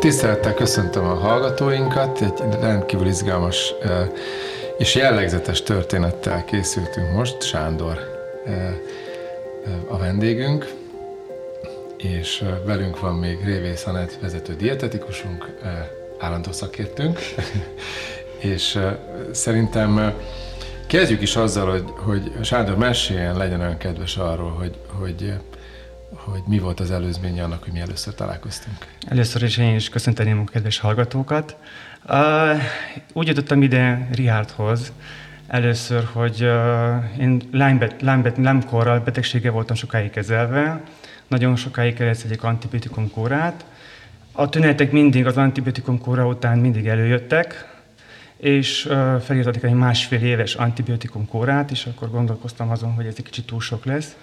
Tisztelettel köszöntöm a hallgatóinkat, egy rendkívül izgalmas és jellegzetes történettel készültünk most. Sándor a vendégünk, és velünk van még Révész Anett vezető dietetikusunk, állandó szakértőnk, és szerintem kezdjük is azzal, hogy, hogy Sándor meséljen, legyen olyan kedves arról, hogy, hogy hogy mi volt az előzménye annak, hogy mi először találkoztunk. Először is én is köszönteném a kedves hallgatókat. Uh, úgy jutottam ide Rihárdhoz először, hogy uh, én Lyme-korral betegsége voltam sokáig kezelve, nagyon sokáig kellett egy antibiotikum kórát. A tünetek mindig az antibiotikum kóra után mindig előjöttek, és uh, felírtak egy másfél éves antibiotikum kórát, és akkor gondolkoztam azon, hogy ez egy kicsit túl sok lesz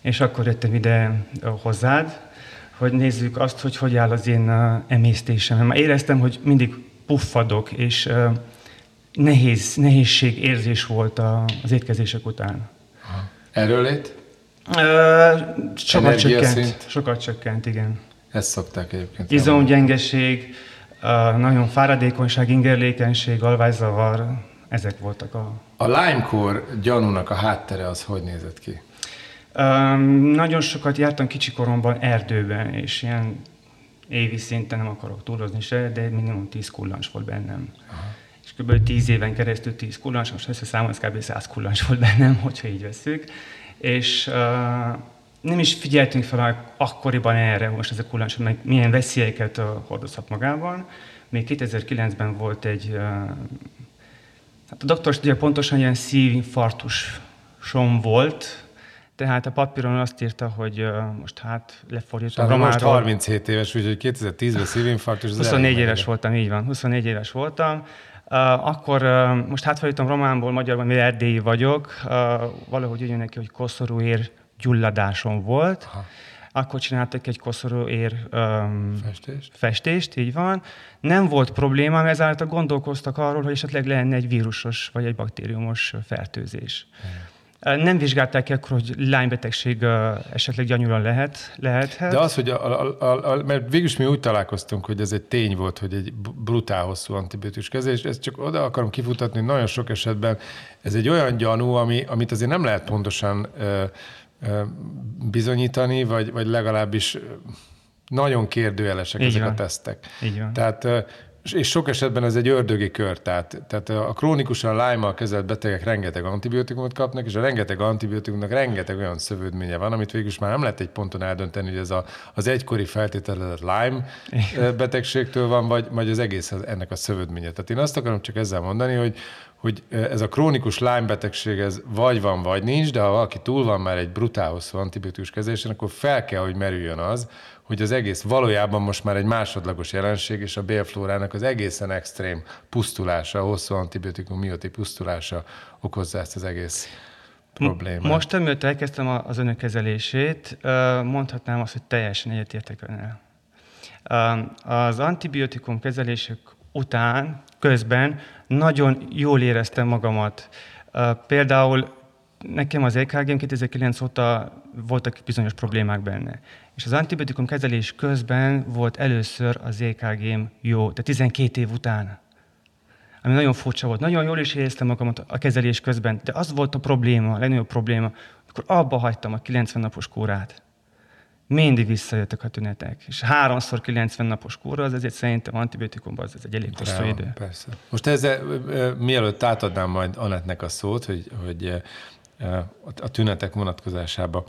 és akkor jöttem ide hozzád, hogy nézzük azt, hogy hogy áll az én emésztésem. Már éreztem, hogy mindig puffadok, és nehéz, nehézség érzés volt az étkezések után. Erről lét? sokat csökkent, sokat csökkent, igen. Ezt szokták egyébként. Izomgyengeség, nagyon fáradékonyság, ingerlékenység, alvályzavar, ezek voltak a... A Lyme-kor gyanúnak a háttere az hogy nézett ki? Um, nagyon sokat jártam kicsi koromban erdőben, és ilyen évi szinten nem akarok túlozni se, de minimum 10 kullancs volt bennem. Aha. És kb. 10 éven keresztül 10 kullancs, most összeszámolsz kb. 100 kullancs volt bennem, hogyha így veszük. És uh, nem is figyeltünk fel akkoriban erre, most ez a kullancs, meg milyen veszélyeket uh, hordozhat magában. Még 2009-ben volt egy, uh, hát a doktor pontosan ilyen szívinfarktusom volt, tehát a papíron azt írta, hogy most hát lefordítom romáról. most 37 éves, úgyhogy 2010-ben szívinfarktus. 24 éves voltam, így van, 24 éves voltam. Uh, akkor uh, most hát fordítom románból magyarban, mivel erdélyi vagyok, uh, valahogy úgy jön neki, hogy koszorúér gyulladásom volt. Aha. Akkor csináltak egy koszorúér um, festést. festést, így van. Nem volt problémám, ezáltal gondolkoztak arról, hogy esetleg lenne egy vírusos vagy egy baktériumos fertőzés. Hmm. Nem vizsgálták ki akkor, hogy lánybetegség esetleg gyanyúran lehet, lehethet. De az, hogy a, a, a, a, mert végülis mi úgy találkoztunk, hogy ez egy tény volt, hogy egy brutál hosszú antibiotikus kezelés, ezt csak oda akarom kifutatni, hogy nagyon sok esetben ez egy olyan gyanú, ami, amit azért nem lehet pontosan ö, ö, bizonyítani, vagy, vagy legalábbis nagyon kérdőjelesek Így ezek van. a tesztek. Így van. Tehát és sok esetben ez egy ördögi kör, tehát, tehát a krónikusan lyme kezelt betegek rengeteg antibiotikumot kapnak, és a rengeteg antibiotikumnak rengeteg olyan szövődménye van, amit végül is már nem lehet egy ponton eldönteni, hogy ez a, az egykori feltételezett Lyme betegségtől van, vagy, vagy az egész ennek a szövődménye. Tehát én azt akarom csak ezzel mondani, hogy, hogy ez a krónikus Lyme betegség ez vagy van, vagy nincs, de ha valaki túl van már egy brutál hosszú antibiotikus kezelésen, akkor fel kell, hogy merüljön az, hogy az egész valójában most már egy másodlagos jelenség, és a bélflórának az egészen extrém pusztulása, a hosszú antibiotikum mióti pusztulása okozza ezt az egész problémát. Most, amióta elkezdtem az önök kezelését, mondhatnám azt, hogy teljesen egyetértek önnel. Az antibiotikum kezelések után, közben nagyon jól éreztem magamat. Például nekem az EKG 2009 óta voltak bizonyos problémák benne. És az antibiotikum kezelés közben volt először az EKG-m jó, tehát 12 év után. Ami nagyon furcsa volt. Nagyon jól is éreztem magamat a kezelés közben, de az volt a probléma, a legnagyobb probléma, akkor abba hagytam a 90 napos kórát. Mindig visszajöttek a tünetek. És háromszor 90 napos kóra, az ezért szerintem antibiotikumban az, az egy elég hosszú idő. Persze. Most ezzel, mielőtt átadnám majd Anetnek a szót, hogy, hogy a tünetek vonatkozásába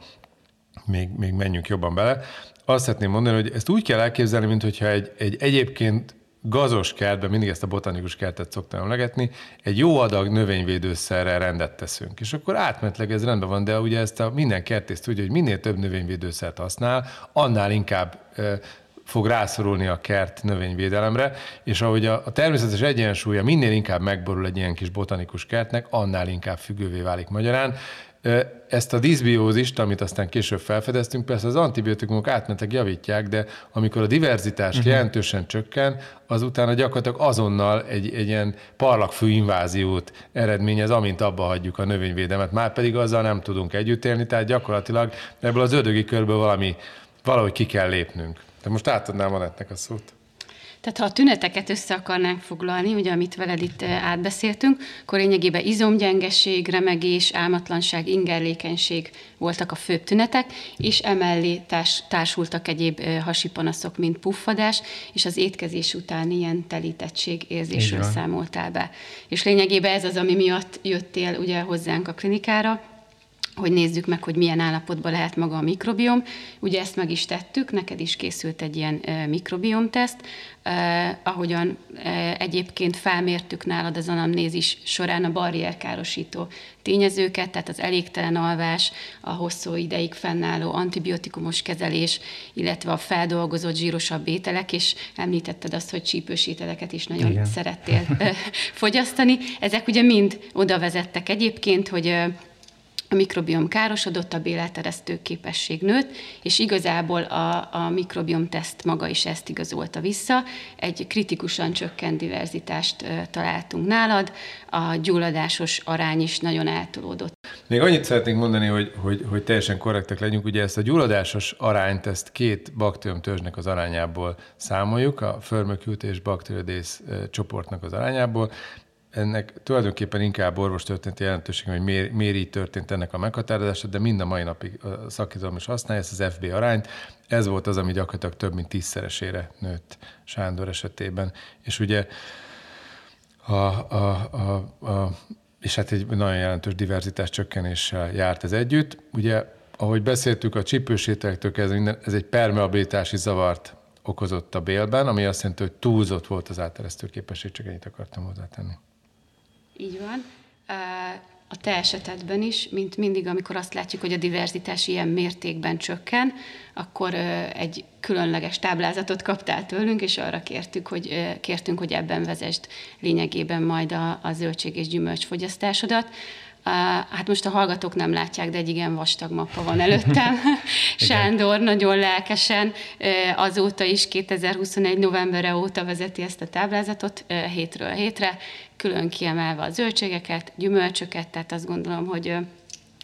még, még menjünk jobban bele. Azt szeretném mondani, hogy ezt úgy kell elképzelni, mintha egy, egy egyébként gazos kertben, mindig ezt a botanikus kertet szoktam emlegetni, egy jó adag növényvédőszerrel rendet teszünk. És akkor átmentleg ez rendben van, de ugye ezt a minden kertész tudja, hogy minél több növényvédőszert használ, annál inkább fog rászorulni a kert növényvédelemre, és ahogy a, a természetes egyensúlya minél inkább megborul egy ilyen kis botanikus kertnek, annál inkább függővé válik magyarán. Ezt a diszbiózist, amit aztán később felfedeztünk, persze az antibiotikumok átmentek javítják, de amikor a diverzitás uh-huh. jelentősen csökken, az utána gyakorlatilag azonnal egy, egy ilyen parlagfű inváziót eredményez, amint abba hagyjuk a növényvédelmet. Már pedig azzal nem tudunk együtt élni, tehát gyakorlatilag ebből az ödögi körből valami, valahogy ki kell lépnünk. De most átadnám Anettnek a szót. Tehát ha a tüneteket össze akarnánk foglalni, ugye amit veled itt átbeszéltünk, akkor lényegében izomgyengeség, remegés, álmatlanság, ingerlékenység voltak a főbb tünetek, és emellé társ, társultak egyéb hasi panaszok, mint puffadás, és az étkezés után ilyen telítettség érzésről számoltál be. És lényegében ez az, ami miatt jöttél ugye hozzánk a klinikára, hogy nézzük meg, hogy milyen állapotban lehet maga a mikrobiom. Ugye ezt meg is tettük, neked is készült egy ilyen mikrobiomteszt, eh, ahogyan egyébként felmértük nálad az anamnézis során a barrierkárosító tényezőket, tehát az elégtelen alvás, a hosszú ideig fennálló antibiotikumos kezelés, illetve a feldolgozott zsírosabb ételek, és említetted azt, hogy csípős ételeket is nagyon Igen. szerettél fogyasztani. Ezek ugye mind oda vezettek egyébként, hogy a mikrobiom károsodott, a béleteresztő képesség nőtt, és igazából a, a mikrobiom teszt maga is ezt igazolta vissza. Egy kritikusan csökkent diverzitást találtunk nálad, a gyulladásos arány is nagyon eltolódott. Még annyit szeretnénk mondani, hogy, hogy, hogy teljesen korrektek legyünk. Ugye ezt a gyulladásos arányt, ezt két baktériumtörzsnek az arányából számoljuk, a Firmicute és Bacteroides csoportnak az arányából ennek tulajdonképpen inkább orvostörténeti jelentőség, hogy miért, így történt ennek a meghatározása, de mind a mai napig a szakizom is használja ezt az FB arányt. Ez volt az, ami gyakorlatilag több mint tízszeresére nőtt Sándor esetében. És ugye a, a, a, a és hát egy nagyon jelentős diverzitás csökkenéssel járt ez együtt. Ugye, ahogy beszéltük, a csípős ételektől kezdve minden, ez egy permeabilitási zavart okozott a bélben, ami azt jelenti, hogy túlzott volt az áteresztő képesség, csak ennyit akartam hozzátenni. Így van. A te esetedben is, mint mindig, amikor azt látjuk, hogy a diverzitás ilyen mértékben csökken, akkor egy különleges táblázatot kaptál tőlünk, és arra kértük, hogy, kértünk, hogy ebben vezest lényegében majd a, a zöldség és gyümölcs fogyasztásodat. Hát most a hallgatók nem látják, de egy igen vastag mappa van előttem. Sándor nagyon lelkesen azóta is 2021. novemberre óta vezeti ezt a táblázatot hétről hétre, külön kiemelve a zöldségeket, gyümölcsöket, tehát azt gondolom, hogy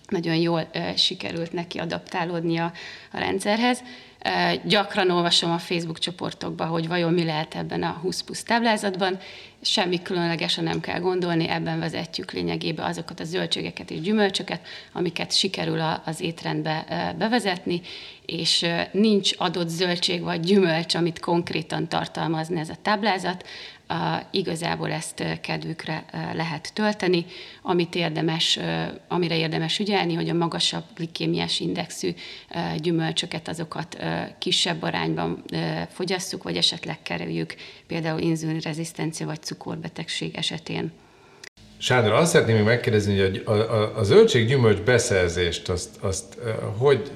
nagyon jól sikerült neki adaptálódnia a rendszerhez. Gyakran olvasom a Facebook csoportokban, hogy vajon mi lehet ebben a 20 plusz táblázatban. Semmi különlegesen nem kell gondolni, ebben vezetjük lényegében azokat a zöldségeket és gyümölcsöket, amiket sikerül az étrendbe bevezetni, és nincs adott zöldség vagy gyümölcs, amit konkrétan tartalmazni ez a táblázat, igazából ezt kedvükre lehet tölteni. Amit érdemes, amire érdemes ügyelni, hogy a magasabb glikémiás indexű gyümölcsöket, azokat kisebb arányban fogyasszuk, vagy esetleg kerüljük például inzulinrezisztencia vagy cukorbetegség esetén. Sándor, azt szeretném még megkérdezni, hogy a, a, a zöldséggyümölcs beszerzést, azt, azt hogy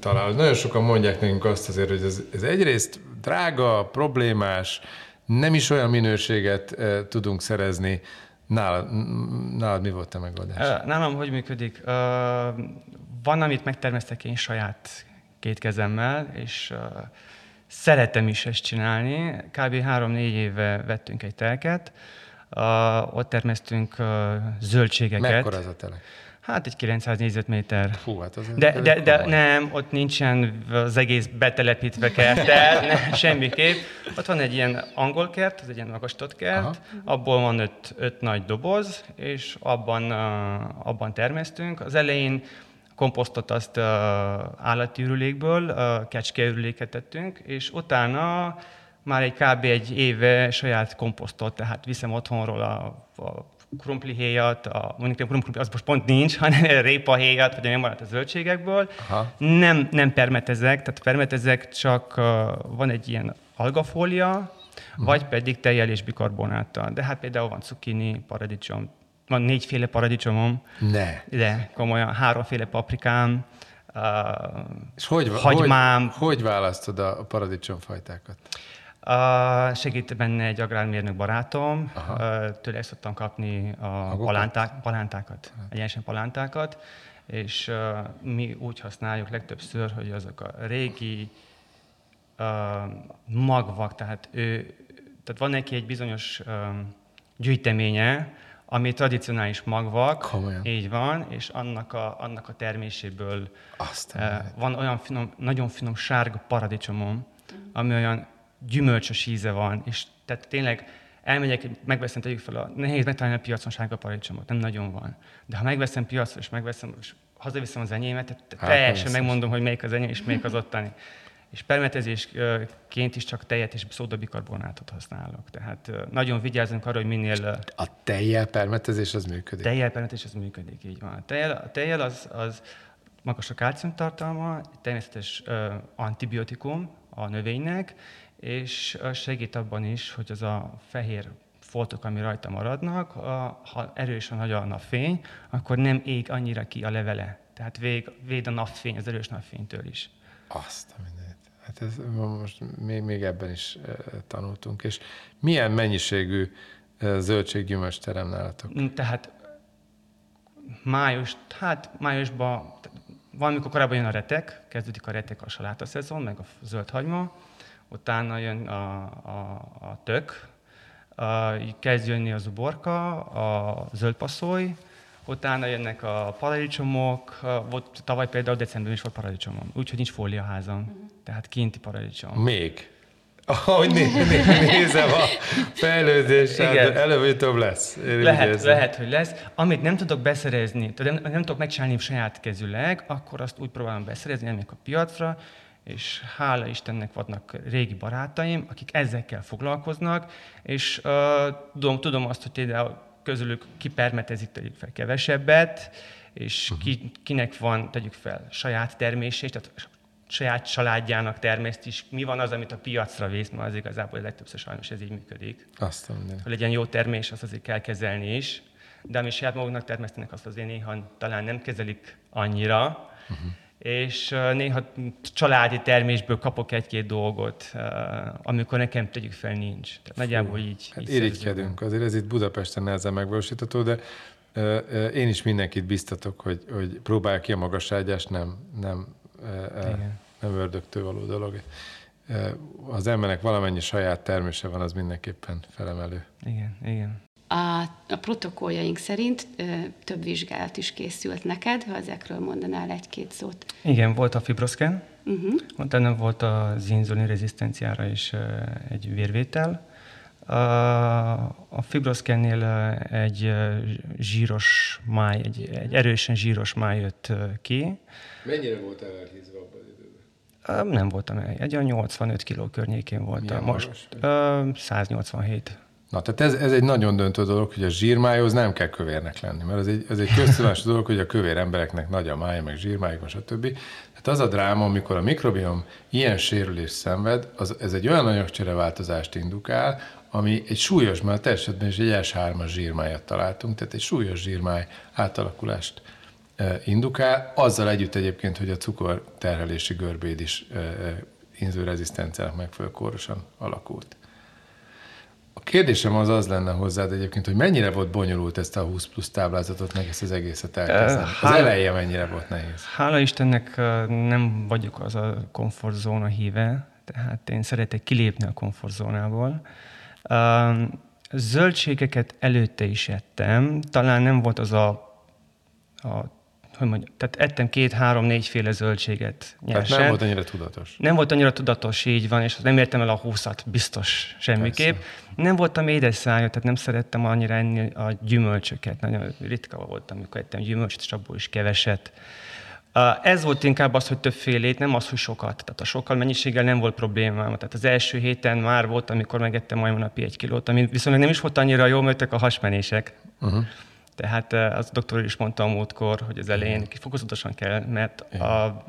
talál? Nagyon sokan mondják nekünk azt azért, hogy ez, ez egyrészt drága, problémás, nem is olyan minőséget tudunk szerezni. Nálad, nálad mi volt a megoldás? Nálam hogy működik? Van, amit megtermesztek én saját két kezemmel, és szeretem is ezt csinálni. Kb. három-négy éve vettünk egy telket, ott termesztünk zöldségeket. Mekkora ez a telek? Hát egy 900 négyzetméter. Fú, hát az de, de, de nem, ott nincsen az egész betelepítve kertel, nem, semmiképp. Ott van egy ilyen angol kert, ez egy ilyen magasított kert, Aha. abból van öt, öt nagy doboz, és abban, uh, abban termesztünk. Az elején komposztot azt uh, állati ürülékből, uh, kecskeürüléket tettünk, és utána már egy kb. egy éve saját komposztot, tehát viszem otthonról a, a krumplihéjat, a, mondjuk krumpli, az most pont nincs, hanem répahéjat, vagy nem maradt a zöldségekből. Aha. Nem, nem permetezek, tehát permetezek csak uh, van egy ilyen algafólia, uh-huh. vagy pedig tejjel és bikarbonáttal. De hát például van cukkini, paradicsom, van négyféle paradicsomom. Ne. De komolyan, háromféle paprikám, uh, és hogy, hagymám. Hogy, hogy választod a paradicsomfajtákat? Uh, segít benne egy agrármérnök barátom, uh, tőle szoktam kapni a palánták, palántákat, egyenesen palántákat, és uh, mi úgy használjuk legtöbbször, hogy azok a régi uh, magvak, tehát ő, tehát van neki egy bizonyos uh, gyűjteménye, ami tradicionális magvak, Komolyan. így van, és annak a, annak a terméséből Aztán uh, van olyan finom, nagyon finom sárga paradicsomom, ami olyan gyümölcsös íze van, és tehát tényleg elmegyek, megveszem, tegyük fel, a, nehéz megtalálni a piacon sárga paradicsomot, nem nagyon van. De ha megveszem piacra, és megveszem, és hazaviszem az enyémet, tehát hát, teljesen megmondom, hogy melyik az enyém, és melyik az ottani. És permetezésként is csak tejet és szódabikarbonátot használok. Tehát nagyon vigyázunk arra, hogy minél... A tejjel permetezés az működik? Tejjel permetezés az működik, így van. A tejjel, a tejjel az, az magas a kálciumtartalma, természetes uh, antibiotikum a növénynek, és segít abban is, hogy az a fehér foltok, ami rajta maradnak, a, ha erősen nagy a napfény, akkor nem ég annyira ki a levele. Tehát vég, véd a napfény, az erős napfénytől is. Azt a mindent. Hát ez most még, még ebben is tanultunk. És milyen mennyiségű zöldséggyümölcs terem nálatok? Tehát május, hát májusban, valamikor korábban jön a retek, kezdődik a retek a saláta szezon, meg a zöld hagyma, utána jön a, a, a tök, a, kezd jönni az uborka, a zöldpasszoly, utána jönnek a paradicsomok, volt, tavaly például decemberben is volt paradicsomom, úgyhogy nincs fóliaházam, uh-huh. tehát kinti paradicsom. Még? Ahogy né, né, nézem a fejlődést, előbb-utóbb lesz. lehet, lehet, hogy lesz. Amit nem tudok beszerezni, tehát nem, nem tudok megcsinálni saját kezüleg, akkor azt úgy próbálom beszerezni, elmegyek a piacra, és hála Istennek vannak régi barátaim, akik ezekkel foglalkoznak, és uh, tudom, tudom azt, hogy például közülük kipermetezik, tegyük fel kevesebbet, és uh-huh. ki, kinek van, tegyük fel, saját termésés, tehát saját családjának természt is. Mi van az, amit a piacra vész, mert az igazából legtöbbször sajnos ez így működik. Azt mondja. Hogy legyen jó termés, azt azért kell kezelni is, de ami saját maguknak termesztenek, azt azért néha talán nem kezelik annyira, uh-huh és néha családi termésből kapok egy-két dolgot, amikor nekem tegyük fel nincs. Tehát nagyjából így. Hát így irigykedünk, azért ez itt Budapesten nehezen megvalósítható, de én is mindenkit biztatok, hogy, hogy próbálja ki a magasságyást, nem, nem, nem ördögtől való dolog. Az embernek valamennyi saját termése van, az mindenképpen felemelő. Igen, igen. A, a protokolljaink szerint ö, több vizsgálat is készült neked, ha ezekről mondanál egy-két szót. Igen, volt a fibroszken, uh-huh. utána volt az inzulin rezisztenciára is ö, egy vérvétel. A, a fibroszkennél egy zsíros máj, egy, egy erősen zsíros máj jött ki. Mennyire volt elhízva abban az időben? Nem voltam el. Egy a 85 kiló környékén voltam. Most uh, 187. Na, tehát ez, ez egy nagyon döntő dolog, hogy a zsírmájhoz nem kell kövérnek lenni, mert ez egy, ez egy köztudományos dolog, hogy a kövér embereknek nagy a máj, meg zsírmájuk, stb. Tehát az a dráma, amikor a mikrobiom ilyen sérülést szenved, az, ez egy olyan anyagcsereváltozást indukál, ami egy súlyos, mert a esetben is egy S3-as zsírmájat találtunk, tehát egy súlyos zsírmáj átalakulást e, indukál, azzal együtt egyébként, hogy a cukorterhelési görbéd is e, e, inzulrezisztenciának megfelelő kórosan alakult. Kérdésem az az lenne hozzád egyébként, hogy mennyire volt bonyolult ezt a 20 plusz táblázatot, meg ezt az egészet elkezdeni? Az eleje mennyire volt nehéz? Hála Istennek nem vagyok az a komfortzóna híve, tehát én szeretek kilépni a komfortzónából. Zöldségeket előtte is ettem, talán nem volt az a, a hogy mondjam, tehát ettem két-három-négyféle zöldséget nyersen. Tehát nem volt annyira tudatos. Nem volt annyira tudatos, így van, és nem értem el a húszat, biztos semmiképp. Persze. Nem voltam édes szájú, tehát nem szerettem annyira enni a gyümölcsöket. Nagyon ritka voltam, amikor ettem gyümölcsöt, és abból is keveset. Ez volt inkább az, hogy többfélét, nem az, hogy sokat. Tehát a sokkal mennyiséggel nem volt problémám. Tehát az első héten már volt, amikor megettem majd napi egy kilót, ami viszont nem is volt annyira jó, mert a hasmenések. Uh-huh. Tehát az doktor is mondta a múltkor, hogy az elején fokozatosan kell, mert a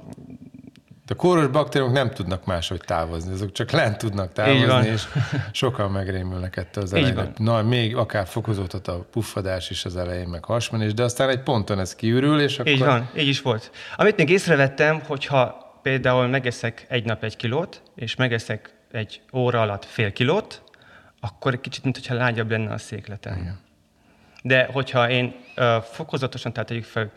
de a kóros baktériumok nem tudnak máshogy távozni, azok csak lent tudnak távozni, és sokan megrémülnek ettől az elején. Na, még akár fokozódhat a puffadás is az elején, meg hasmenés, de aztán egy ponton ez kiürül, és akkor... Így van, így is volt. Amit még észrevettem, hogyha például megeszek egy nap egy kilót, és megeszek egy óra alatt fél kilót, akkor kicsit, mintha lágyabb lenne a székleten. Igen. De hogyha én uh, fokozatosan, tehát tegyük fel,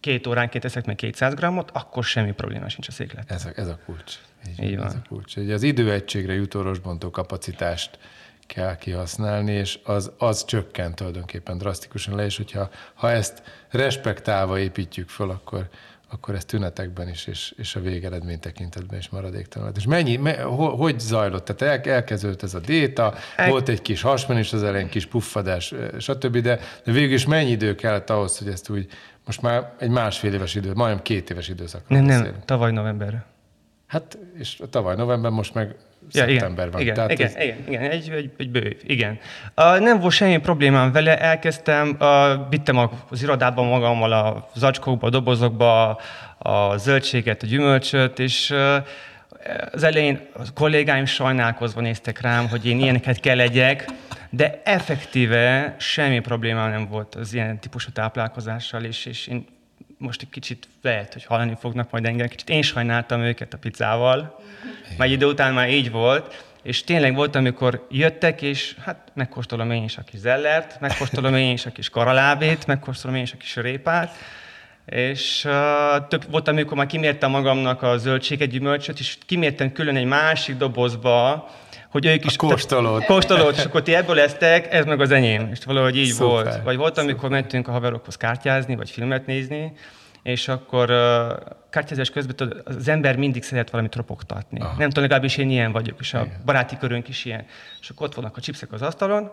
két óránként eszek meg 200 grammot, akkor semmi probléma sincs a széklet. Ez a, ez a kulcs. Így, Így van. Ez a kulcs. Ugye az időegységre jutó rostbontó kapacitást kell kihasználni, és az, az csökkent tulajdonképpen drasztikusan le, és hogyha ha ezt respektálva építjük föl, akkor, akkor ez tünetekben is, és, és a végeredmény tekintetben is maradéktalan. És mennyi, me, ho, hogy zajlott? Tehát el, elkezdődött ez a déta, el... volt egy kis hasmenés az elején, kis puffadás, stb., de, de végül is mennyi idő kellett ahhoz, hogy ezt úgy, most már egy másfél éves idő, majdnem két éves időszakra Nem, beszélünk. nem, tavaly novemberre. Hát, és tavaly november, most meg ja, szeptemberben. Igen, Tehát igen, ez... igen, igen, egy, egy, egy bő, igen. Uh, nem volt semmi problémám vele, elkezdtem, uh, vittem az irodában magammal a zacskókba, a dobozokba a zöldséget, a gyümölcsöt, és uh, az elején a kollégáim sajnálkozva néztek rám, hogy én ilyeneket kell legyek, de effektíve semmi problémám nem volt az ilyen típusú táplálkozással, és, és én most egy kicsit lehet, hogy hallani fognak majd engem, kicsit. Én sajnáltam őket a pizzával, mert idő után már így volt, és tényleg volt, amikor jöttek, és hát megkóstolom én is a kis zellert, megkóstolom én is a kis karalábét, megkóstolom én is a kis répát, és uh, több volt, amikor már kimértem magamnak a zöldséget, gyümölcsöt, és kimértem külön egy másik dobozba, hogy ők is... A kóstolót. Kóstolót, és akkor ti ebből lesztek, ez meg az enyém. És valahogy így Szuper. volt. Vagy volt, amikor Szuper. mentünk a haverokhoz kártyázni, vagy filmet nézni, és akkor uh, kártyázás közben az ember mindig szeret valamit ropogtatni. Aha. Nem tudom, legalábbis én ilyen vagyok, és a Igen. baráti körünk is ilyen. És akkor ott vannak a chipsek az asztalon,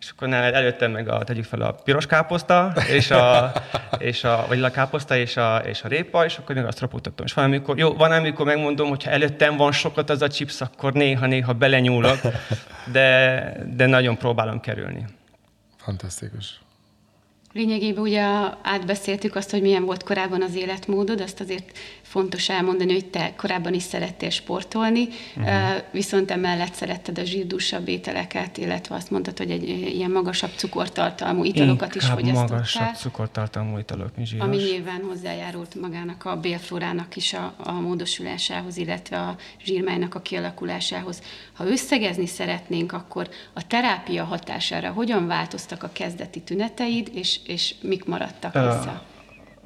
és akkor előttem meg a, tegyük fel a piros káposzta, és a, és a, vagy a káposzta és a, és a répa, és akkor még azt ropogtatom. És van, amikor, jó, van, amikor megmondom, hogy ha előttem van sokat az a chips, akkor néha-néha belenyúlok, de, de nagyon próbálom kerülni. Fantasztikus. Lényegében ugye átbeszéltük azt, hogy milyen volt korábban az életmódod, azt azért fontos elmondani, hogy te korábban is szerettél sportolni, uh-huh. viszont emellett szeretted a zsírdúsabb ételeket, illetve azt mondtad, hogy egy ilyen magasabb cukortartalmú italokat Inkább is fogyasztottál. magasabb cukortartalmú italok, mint zsíros. Ami nyilván hozzájárult magának a bélflórának is a, a módosulásához, illetve a zsírmánynak a kialakulásához. Ha összegezni szeretnénk, akkor a terápia hatására hogyan változtak a kezdeti tüneteid, és, és mik maradtak vissza?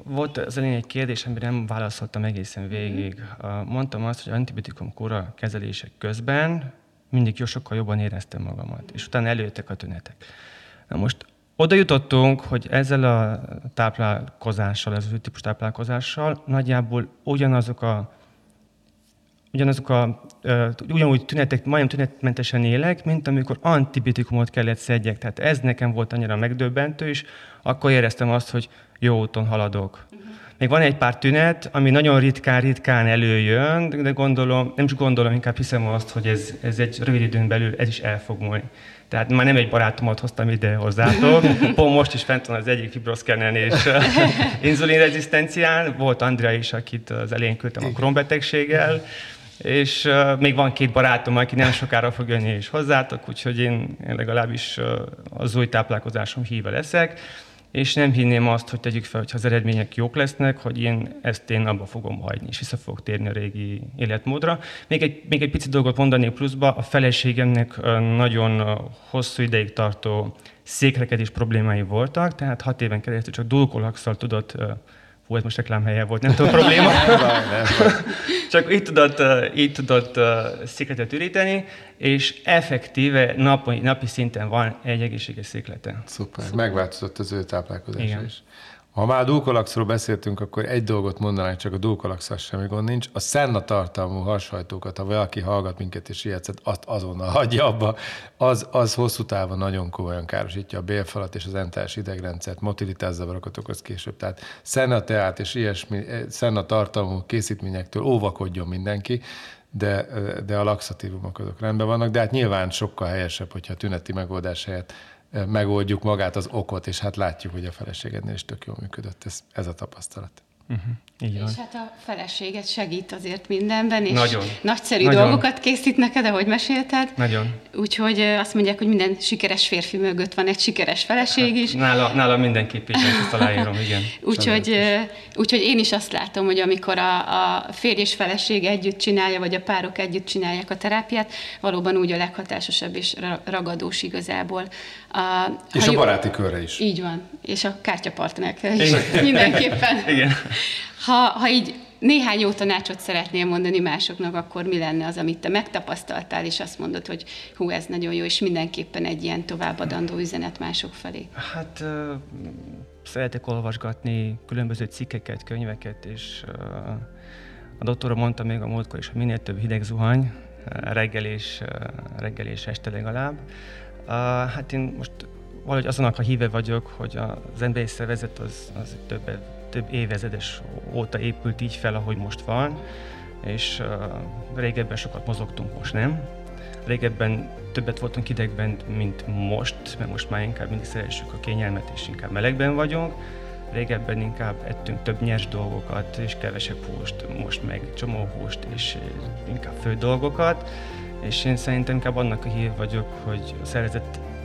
Volt az elején egy kérdés, amire nem válaszoltam egészen végig. Mondtam azt, hogy antibiotikum kóra kezelések közben mindig jó, sokkal jobban éreztem magamat, és utána előjöttek a tünetek. Na most oda jutottunk, hogy ezzel a táplálkozással, ez az típus táplálkozással nagyjából ugyanazok a ugyanazok a, ugyanúgy tünetek, majdnem tünetmentesen élek, mint amikor antibiotikumot kellett szedjek. Tehát ez nekem volt annyira megdöbbentő, és akkor éreztem azt, hogy jó úton haladok. Még van egy pár tünet, ami nagyon ritkán-ritkán előjön, de gondolom, nem is gondolom, inkább hiszem azt, hogy ez, ez egy rövid időn belül ez is el fog múlni. Tehát már nem egy barátomat hoztam ide hozzátok, pont most is fent van az egyik fibroszkenen és inzulinrezisztencián. Volt Andrea is, akit az elején küldtem a kronbetegséggel, és uh, még van két barátom, aki nem sokára fog jönni és hozzátok, úgyhogy én, legalábbis uh, az új táplálkozásom híve leszek és nem hinném azt, hogy tegyük fel, hogy az eredmények jók lesznek, hogy én ezt én abba fogom hagyni, és vissza fogok térni a régi életmódra. Még egy, még egy pici dolgot mondanék pluszba, a feleségemnek nagyon hosszú ideig tartó székrekedés problémái voltak, tehát hat éven keresztül csak dulkolakszal tudott Hú, ez most reklámhelye volt, nem tudom, probléma. Csak így tudott, így tudott szikletet üríteni, és effektíve napi, napi szinten van egy egészséges sziklete. Szuper, megváltozott az ő táplálkozása is. Ha már a dúkolaxról beszéltünk, akkor egy dolgot mondanánk, csak a dúkolaxal semmi gond nincs. A szenna tartalmú hashajtókat, ha valaki hallgat minket és ilyet, azt azonnal hagyja abba, az, az hosszú távon nagyon komolyan károsítja a bélfalat és az entárs idegrendszert, motilitás okoz később. Tehát szenna teát és ilyesmi, eh, szenna tartalmú készítményektől óvakodjon mindenki, de, de a laxatívumok azok rendben vannak, de hát nyilván sokkal helyesebb, hogyha tüneti megoldás helyett megoldjuk magát az okot, és hát látjuk, hogy a feleségednél is tök jól működött ez, ez a tapasztalat. Uh-huh. Így van. És hát a feleséget segít azért mindenben, és Nagyon. nagyszerű Nagyon. dolgokat készít neked, ahogy mesélted. Nagyon. Úgyhogy azt mondják, hogy minden sikeres férfi mögött van egy sikeres feleség is. Hát, nála, nála mindenképp így ezt aláírom, igen. úgyhogy, úgyhogy én is azt látom, hogy amikor a, a férj és feleség együtt csinálja, vagy a párok együtt csinálják a terápiát, valóban úgy a leghatásosabb és ragadós igazából. A, és a baráti körre is. Így van. És a kártyapartnerekre is. Igen. Mindenképpen. Igen. Ha, ha így néhány jó tanácsot szeretnél mondani másoknak, akkor mi lenne az, amit te megtapasztaltál, és azt mondod, hogy hú, ez nagyon jó, és mindenképpen egy ilyen továbbadandó üzenet mások felé? Hát szeretek olvasgatni különböző cikkeket, könyveket, és a doktora mondta még a múltkor is, hogy minél több hideg zuhany, reggel és, reggel és este legalább. Hát én most valahogy azonak a híve vagyok, hogy az emberi szervezet az, az több, több évezedes óta épült így fel, ahogy most van, és régebben sokat mozogtunk, most nem. Régebben többet voltunk idegben, mint most, mert most már inkább mindig szeressük a kényelmet, és inkább melegben vagyunk. Régebben inkább ettünk több nyers dolgokat, és kevesebb húst, most meg csomó húst, és inkább fő dolgokat. És én szerintem inkább annak a hív vagyok, hogy a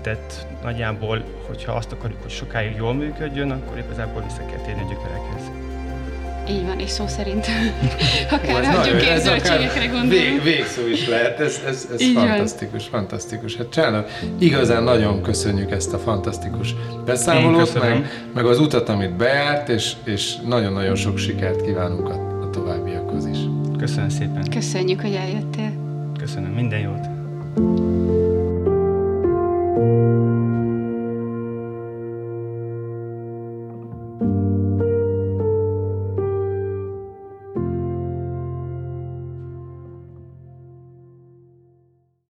szervezetet nagyjából, hogyha azt akarjuk, hogy sokáig jól működjön, akkor igazából vissza kell térni a gyökerekhez. Így van, és szó szerint akár hagyjuk zöldségekre gondolunk. Vég, végszó is lehet, ez, ez, ez fantasztikus, van. fantasztikus. Hát Csána, igazán nagyon köszönjük ezt a fantasztikus beszámolót, meg, meg az utat, amit bejárt, és, és nagyon-nagyon sok sikert kívánunk a, a továbbiakhoz is. Köszönöm szépen. Köszönjük, hogy eljöttél. Köszönöm, minden jót.